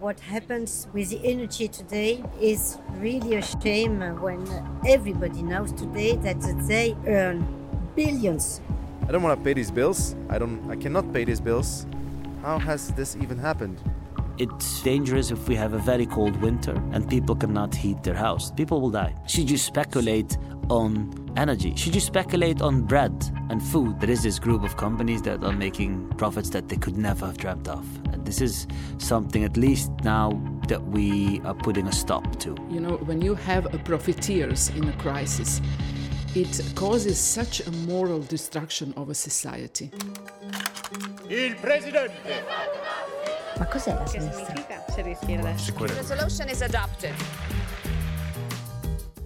What happens with the energy today is really a shame when everybody knows today that they earn billions. I don't want to pay these bills. I don't I cannot pay these bills. How has this even happened? It's dangerous if we have a very cold winter and people cannot heat their house. People will die. Should you speculate on energy? Should you speculate on bread and food? There is this group of companies that are making profits that they could never have dreamt of. And this is something, at least now, that we are putting a stop to. You know, when you have a profiteers in a crisis, it causes such a moral destruction of a society. Il Presidente! Ma cos'è la sinistra? Resolution is adopted.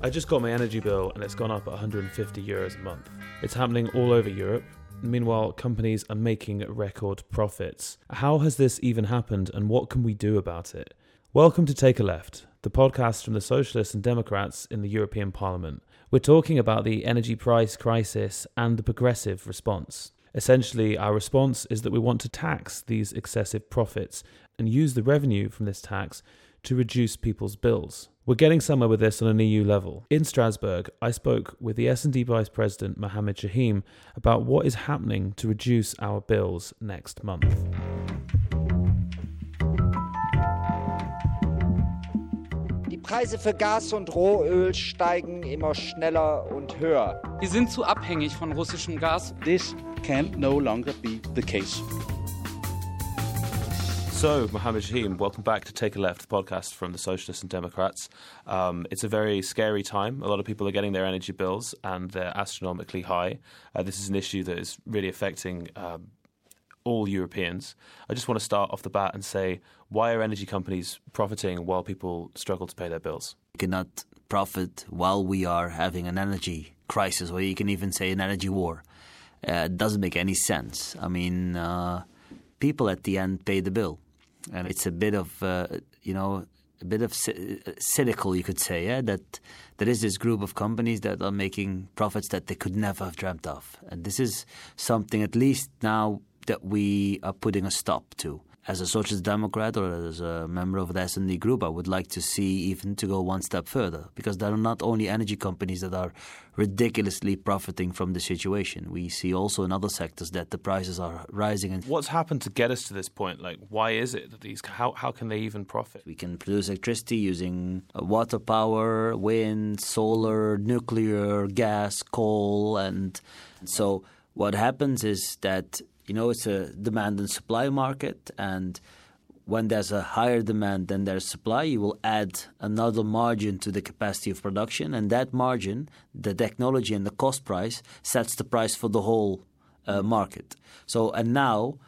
I just got my energy bill and it's gone up 150 euros a month. It's happening all over Europe. Meanwhile, companies are making record profits. How has this even happened and what can we do about it? Welcome to Take a Left, the podcast from the Socialists and Democrats in the European Parliament. We're talking about the energy price crisis and the progressive response. Essentially, our response is that we want to tax these excessive profits and use the revenue from this tax to reduce people's bills. We're getting somewhere with this on an EU level. In Strasbourg, I spoke with the S&D Vice President Mohammed Chahim about what is happening to reduce our bills next month. Die Preise für Gas und Rohöl steigen immer schneller und höher. Wir sind zu abhängig von russischem Gas. This can no longer be the case. So, Mohammed Chahim, welcome back to Take a Left, the podcast from the Socialists and Democrats. Um, it's a very scary time. A lot of people are getting their energy bills, and they're astronomically high. Uh, this is an issue that is really affecting um, all Europeans. I just want to start off the bat and say, why are energy companies profiting while people struggle to pay their bills? You cannot profit while we are having an energy crisis, or you can even say an energy war. Uh, it doesn't make any sense. I mean, uh, people at the end pay the bill and it's a bit of uh, you know a bit of c- cynical, you could say, yeah, that there is this group of companies that are making profits that they could never have dreamt of, and this is something at least now that we are putting a stop to. As a socialist democrat or as a member of the S&D group, I would like to see even to go one step further because there are not only energy companies that are ridiculously profiting from the situation. We see also in other sectors that the prices are rising. And What's happened to get us to this point? Like, why is it that these? How how can they even profit? we can produce electricity using uh, water power, wind, solar, nuclear, gas, coal, and so what happens is that you know it's a demand and supply market, and when there's a higher demand than there's supply, you will add another margin to the capacity of production, and that margin, the technology and the cost price, sets the price for the whole uh, market. So, and now,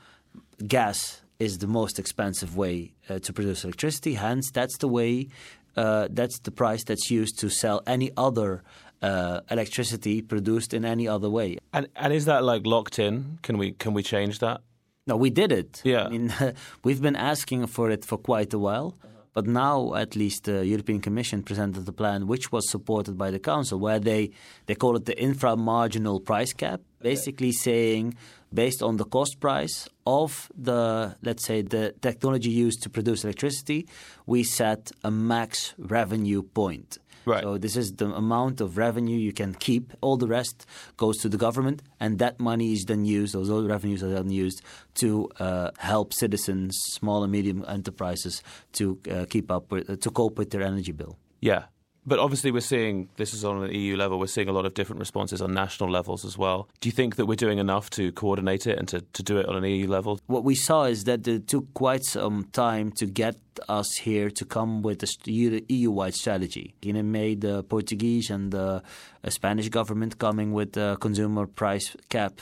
gas is the most expensive way uh, to produce electricity. Hence, that's the way, uh, that's the price that's used to sell any other uh, electricity produced in any other way. And and is that like locked in? Can we can we change that? No, we did it. Yeah. I mean, we've been asking for it for quite a while. But now, at least, the European Commission presented a plan which was supported by the Council, where they, they call it the infra-marginal price cap, basically saying, based on the cost price of the, let's say, the technology used to produce electricity, we set a max revenue point. Right. So this is the amount of revenue you can keep. All the rest goes to the government, and that money is then used. Those all revenues are then used to uh, help citizens, small and medium enterprises, to uh, keep up with, uh, to cope with their energy bill. Yeah. But obviously, we're seeing this is on an EU level. We're seeing a lot of different responses on national levels as well. Do you think that we're doing enough to coordinate it and to, to do it on an EU level? What we saw is that it took quite some time to get us here to come with a EU-wide strategy. You know, made the Portuguese and the Spanish government coming with a consumer price cap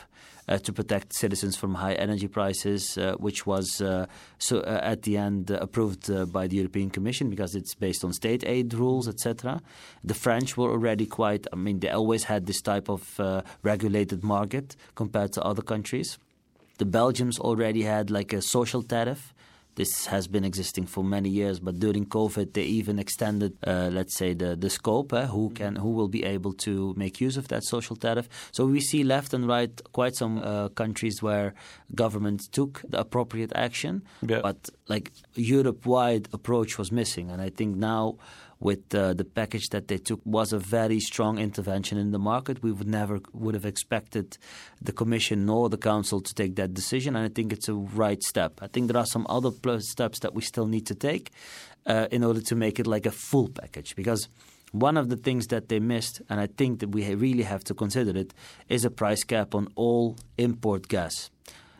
to protect citizens from high energy prices, uh, which was uh, so uh, at the end uh, approved uh, by the European Commission because it's based on state aid rules, etc. The French were already quite. I mean, they always had this type of regulated market compared to other countries. The Belgians already had like a social tariff This has been existing for many years, but during COVID, they even extended, uh, let's say, the the scope. Uh, who can, who will be able to make use of that social tariff? So we see left and right quite some uh, countries where government took the appropriate action, Yeah. but like Europe-wide approach was missing, and I think now with uh, the package that they took was a very strong intervention in the market. We would never would have expected the Commission nor the Council to take that decision, and I think it's a right step. I think there are some other steps that we still need to take uh, in order to make it like a full package because. One of the things that they missed, and I think that we really have to consider it, is a price cap on all import gas.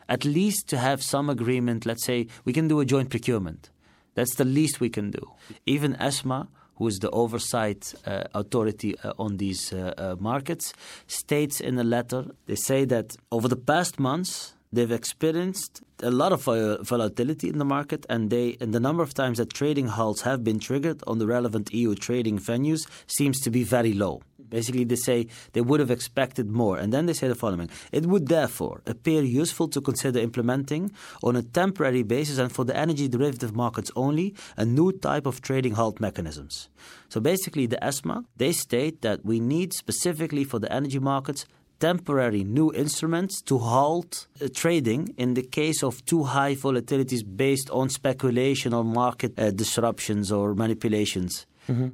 At least to have some agreement, let's say we can do a joint procurement. That's the least we can do. Even ESMA, who is the oversight uh, authority uh, on these uh, uh, markets, states in a letter, they say that over the past months, they've experienced a lot of volatility in the market, and they and the number of times that trading halts have been triggered on the relevant EU trading venues seems to be very low. Basically, they say they would have expected more. And then they say the following It would therefore appear useful to consider implementing, on a temporary basis and for the energy derivative markets only, a new type of trading halt mechanisms. So basically, the ESMA, they state that we need specifically for the energy markets temporary new instruments to halt uh, trading in the case of too high volatilities based on speculation or market uh, disruptions or manipulations.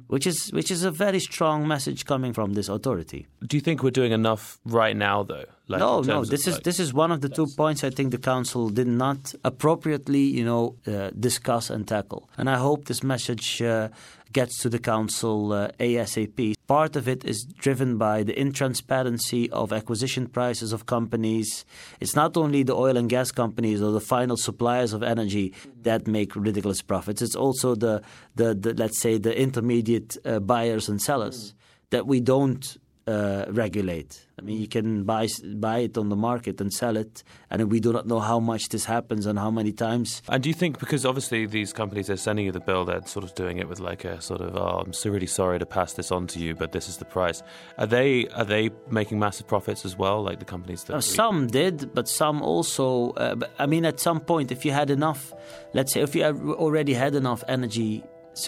Which is which is a very strong message coming from this authority. Do you think we're doing enough right now, though? Like, no, no. terms of, This is like- this is one of the two points I think the council did not appropriately, you know, uh, discuss and tackle. And I hope this message uh, gets to the council uh, ASAP. Part of it is driven by the intransparency of acquisition prices of companies. It's not only the oil and gas companies or the final suppliers of energy that make ridiculous profits. It's also the the, the let's say the intermediate uh, buyers and sellers that we don't uh, regulate. I mean, you can buy buy it on the market and sell it, and we do not know how much this happens and how many times. And do you think because obviously these companies are sending you the bill, they're sort of doing it with like a sort of, oh, I'm so really sorry to pass this on to you, but this is the price. Are they are they making massive profits as well, like the companies that? Uh, we- some did, but some also. Uh, but, I mean, at some point, if you had enough, let's say, if you already had enough energy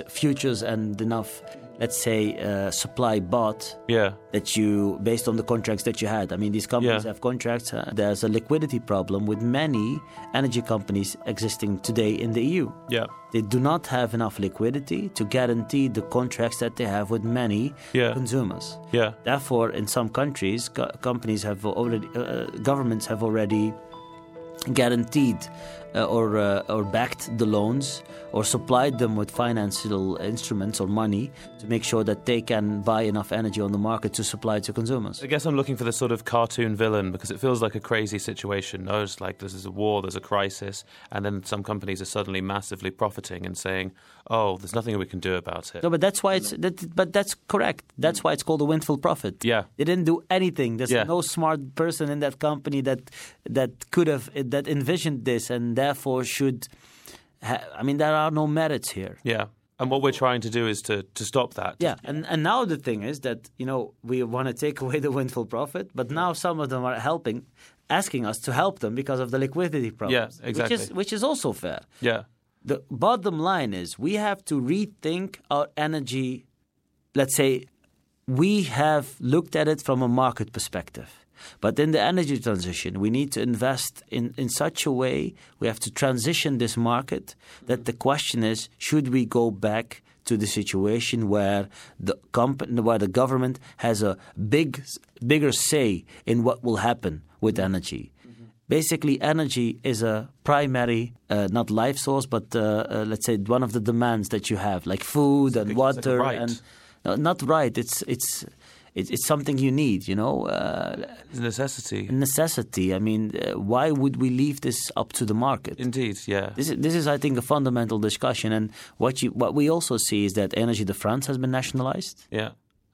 futures and enough, let's say, uh, supply bought. yeah, that you based on the contracts that you had. I mean, these companies Yeah. have contracts. Uh, there's a liquidity problem with many energy companies existing today in the EU. yeah, They do not have enough liquidity to guarantee the contracts that they have with many Yeah. consumers. yeah, Therefore, in some countries, co- companies have already, uh, governments have already guaranteed uh, or uh, or backed the loans or supplied them with financial instruments or money to make sure that they can buy enough energy on the market to supply to consumers. I guess I'm looking for the sort of cartoon villain because it feels like a crazy situation. No, it's like this is a war, there's a crisis, and then some companies are suddenly massively profiting and saying, "Oh, there's nothing we can do about it." No, but that's why it's that, but that's correct. That's why it's called a windfall profit. Yeah. They didn't do anything. There's Yeah. no smart person in that company that that could have that envisioned this and therefore should ha- I mean there are no merits here. Yeah, and what we're trying to do is to to stop that. Yeah, and and now the thing is that you know we want to take away the windfall profit, but now some of them are helping, asking us to help them because of the liquidity problems. Yeah, exactly. Which is which is also fair. yeah, The bottom line is we have to rethink our energy. Let's say we have looked at it from a market perspective. But in the energy transition, we need to invest in, in such a way, we have to transition this market that the question is should we go back to the situation where the company, where the government has a big, bigger say in what will happen with energy? Basically, energy is a primary, uh, not life source, but uh, uh, let's say one of the demands that you have, like food and like it's like water right. and no, not right. It's it's it's, it's something you need. You know, uh, necessity. necessity. I mean, uh, why would we leave this up to the market? Indeed, yeah. This is, this is, I think, a fundamental discussion. And what you what we also see is that Energy de France has been nationalized. Yeah.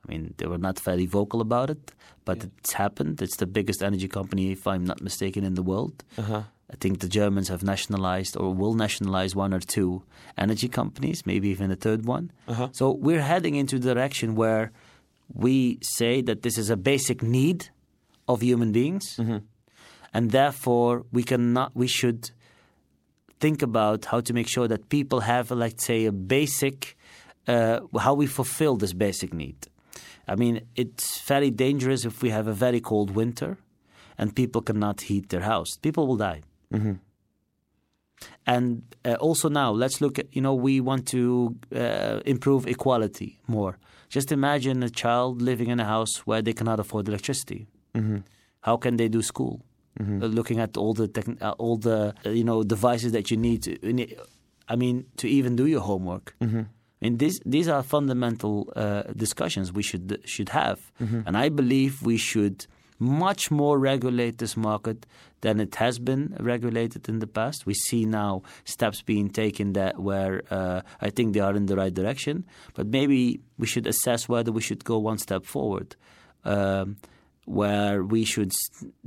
I mean, they were not very vocal about it, but it's happened. It's the biggest energy company, if I'm not mistaken, in the world. Uh-huh. I think the Germans have nationalized or will nationalize one or two energy companies, maybe even a third one. Uh-huh. So we're heading into a direction where we say that this is a basic need of human beings, Mm-hmm. and therefore we cannot, we should think about how to make sure that people have, let's say, a basic, uh, how we fulfill this basic need. I mean, it's very dangerous if we have a very cold winter and people cannot heat their house. People will die. Mm-hmm. And uh, also now, let's look at, you know, we want to uh, improve equality more. Just imagine a child living in a house where they cannot afford electricity. Mm-hmm. How can they do school? Mm-hmm. Uh, looking at all the techn- uh, all the uh, you know devices that you need to, I mean, to even do your homework. Mm-hmm. I mean, these these are fundamental uh, discussions we should should have, Mm-hmm. and I believe we should much more regulate this market than it has been regulated in the past. We see now steps being taken that where uh, I think they are in the right direction, but maybe we should assess whether we should go one step forward. Um, where we should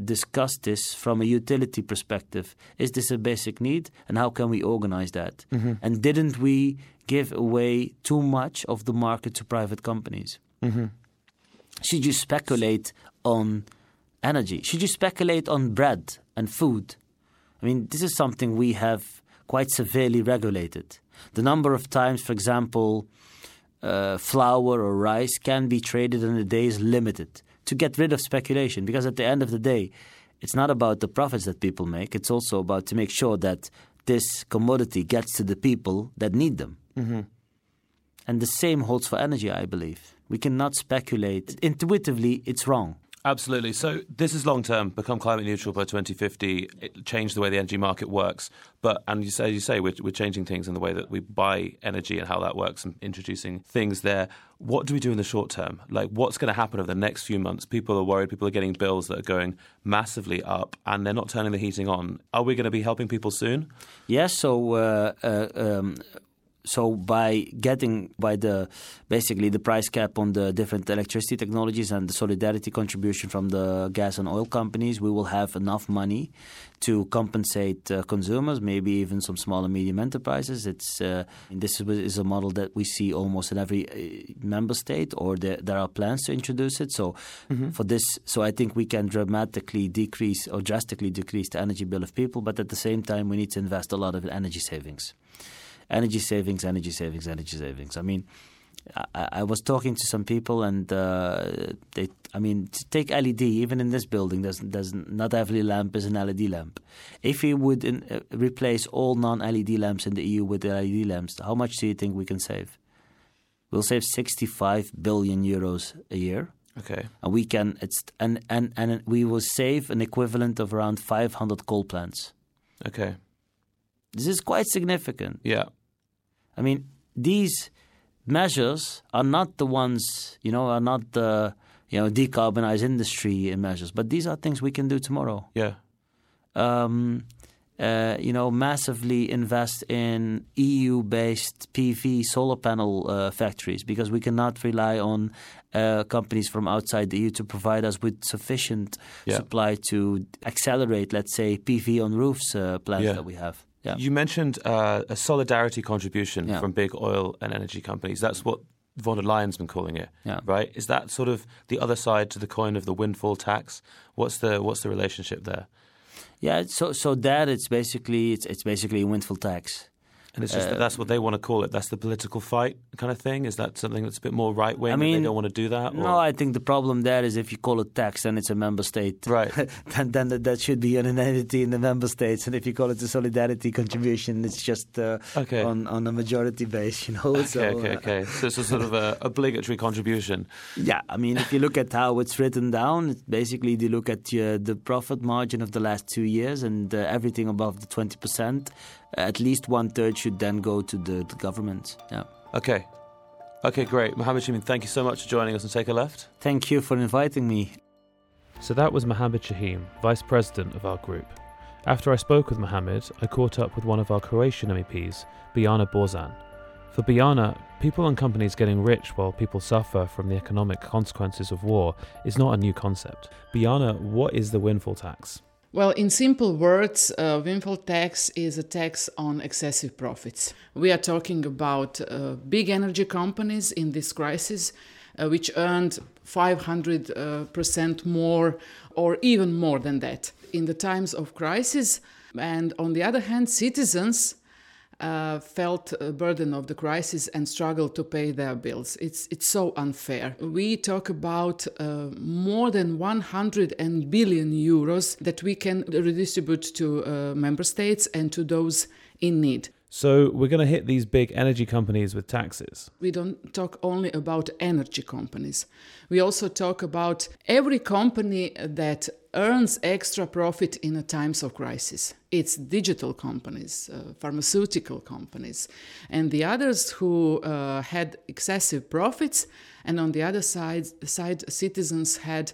discuss this from a utility perspective. Is this a basic need, and how can we organize that? Mhm. And didn't we give away too much of the market to private companies? Mhm. Should you speculate on energy? Should you speculate on bread and food? I mean, this is something we have quite severely regulated. The number of times, for example, uh, flour or rice can be traded in a day is limited to get rid of speculation because at the end of the day, it's not about the profits that people make, it's also about to make sure that this commodity gets to the people that need them. Mm-hmm. And the same holds for energy, I believe. We cannot speculate. Intuitively, it's wrong. Absolutely. So this is long term, become climate neutral by 2050, it, change the way the energy market works. But, and you say, you say we're, we're changing things in the way that we buy energy and how that works and introducing things there. What do we do in the short term? Like, what's going to happen over the next few months? People are worried. People are getting bills that are going massively up and they're not turning the heating on. Are we going to be helping people soon? Yes, so uh, uh, um, so by getting by the basically the price cap on the different electricity technologies and the solidarity contribution from the gas and oil companies, we will have enough money to compensate uh, consumers, maybe even some small and medium enterprises. It's uh, this is, is a model that we see almost in every uh, member state, or there, there are plans to introduce it. So Mhm. for this, so I think we can dramatically decrease or drastically decrease the energy bill of people, but at the same time, we need to invest a lot of energy savings energy savings, energy savings, energy savings. I mean, I, I was talking to some people, and uh, they, I mean, to take LED. Even in this building, there's, there's not every lamp is an LED lamp. If we would in, uh, replace all non-LED lamps in the EU with LED lamps, how much do you think we can save? We'll save 65 billion euros a year. Okay. And we can it's and, and, and we will save an equivalent of around 500 coal plants. Okay. This is quite significant. Yeah. I mean, these measures are not the ones, you know, are not the, you know, decarbonize industry measures, but these are things we can do tomorrow. Yeah. Um, uh, you know, massively invest in EU-based PV solar panel uh, factories because we cannot rely on uh, companies from outside the EU to provide us with sufficient Yeah. supply to accelerate, let's say, PV on roofs uh, plans Yeah. that we have. Yeah. You mentioned uh, a solidarity contribution Yeah. from big oil and energy companies. That's what von der Leyen's been calling it, Yeah. right? Is that sort of the other side to the coin of the windfall tax? What's the what's the relationship there? Yeah, so so that it's basically it's it's basically a windfall tax. And it's just Uh, that that's what they want to call it. That's the political fight kind of thing. Is that something that's a bit more right wing? I mean, they don't want to do that. No, I think the problem there is if you call it tax, then it's a member state. Right. then then that, that should be an entity in the member states, and if you call it a solidarity contribution, it's just uh, Okay. on on a majority base, you know. Okay, so, okay, uh, okay. So it's a sort of a obligatory contribution. Yeah, I mean, if you look at how it's written down, it's basically you look at uh, the profit margin of the last two years and uh, everything above the 20%, at least one third should then go to the, the government. Yeah. Okay. Okay, great. Mohammed Chahim, thank you so much for joining us on Take a Left. Thank you for inviting me. So that was Mohammed Chahim, Vice President of our group. After I spoke with Mohammed, I caught up with one of our Croatian MEPs, Biljana Borzan. For Biljana, people and companies getting rich while people suffer from the economic consequences of war is not a new concept. Biljana, what is the windfall tax? Well, in simple words, uh, windfall tax is a tax on excessive profits. We are talking about uh, big energy companies in this crisis, uh, which earned 500% uh, more or even more than that. In the times of crisis, And on the other hand, citizens uh, felt a burden of the crisis and struggled to pay their bills. It's it's so unfair. We talk about uh, more than 100 billion euros that we can redistribute to uh, member states and to those in need. So we're going to hit these big energy companies with taxes. We don't talk only about energy companies. We also talk about every company that earns extra profit in times of crisis. It's digital companies, uh, pharmaceutical companies, and the others who uh, had excessive profits, and on the other side, side citizens had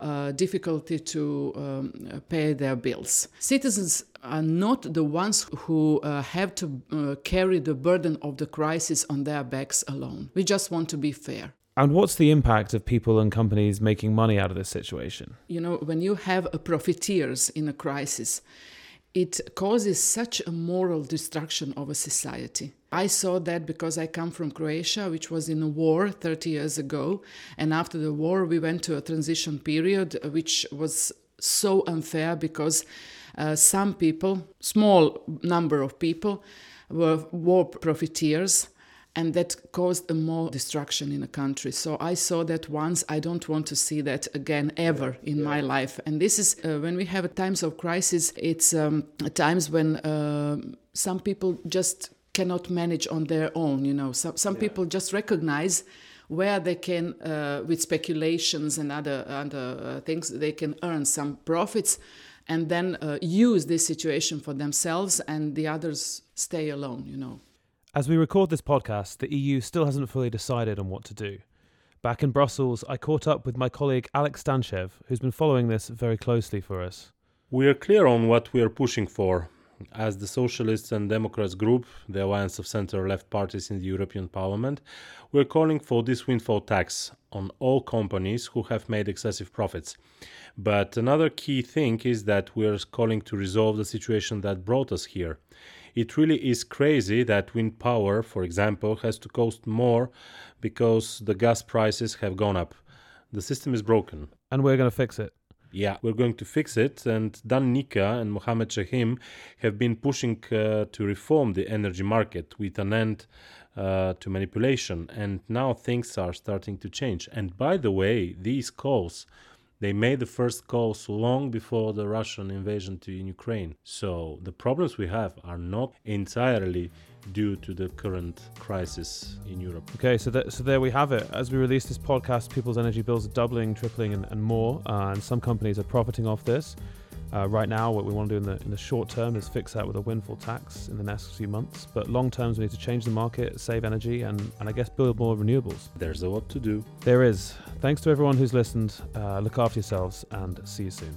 uh, difficulty to um, pay their bills. Citizens are not the ones who uh, have to uh, carry the burden of the crisis on their backs alone. We just want to be fair. And what's the impact of people and companies making money out of this situation? You know, when you have profiteers in a crisis, it causes such a moral destruction of a society. I saw that because I come from Croatia, which was in a war 30 years ago. And after the war, we went to a transition period, which was so unfair because uh, some people, small number of people, were war profiteers and that caused a more destruction in a country. So I saw that once. I don't want to see that again ever in yeah. my life. And this is uh, when we have times of crisis. It's um, times when uh, some people just cannot manage on their own. You know, some some yeah. people just recognize where they can, uh, with speculations and other other uh, things, they can earn some profits and then uh, use this situation for themselves and the others stay alone, you know. As we record this podcast, the EU still hasn't fully decided on what to do. Back in Brussels, I caught up with my colleague Alex Stanchev, who's been following this very closely for us. We are clear on what we are pushing for. As the Socialists and Democrats group, the alliance of center left parties in the European Parliament, we're calling for this windfall tax on all companies who have made excessive profits. But another key thing is that we're calling to resolve the situation that brought us here. It really is crazy that wind power, for example, has to cost more because the gas prices have gone up. The system is broken. And we're going to fix it. Yeah, we're going to fix it. And Dan Nica and Mohammed Chahim have been pushing uh, to reform the energy market with an end uh, to manipulation. And now things are starting to change. And by the way, these calls they made the first calls long before the Russian invasion to Ukraine. So the problems we have are not entirely due to the current crisis in Europe. Okay, so so there we have it. As we release this podcast, people's energy bills are doubling, tripling, and, and more, uh, and some companies are profiting off this. Uh, right now, what we want to do in the in the short term is fix that with a windfall tax in the next few months. But long term, we need to change the market, save energy, and, and I guess build more renewables. There's a lot to do. There is. Thanks to everyone who's listened. Uh, look after yourselves and see you soon.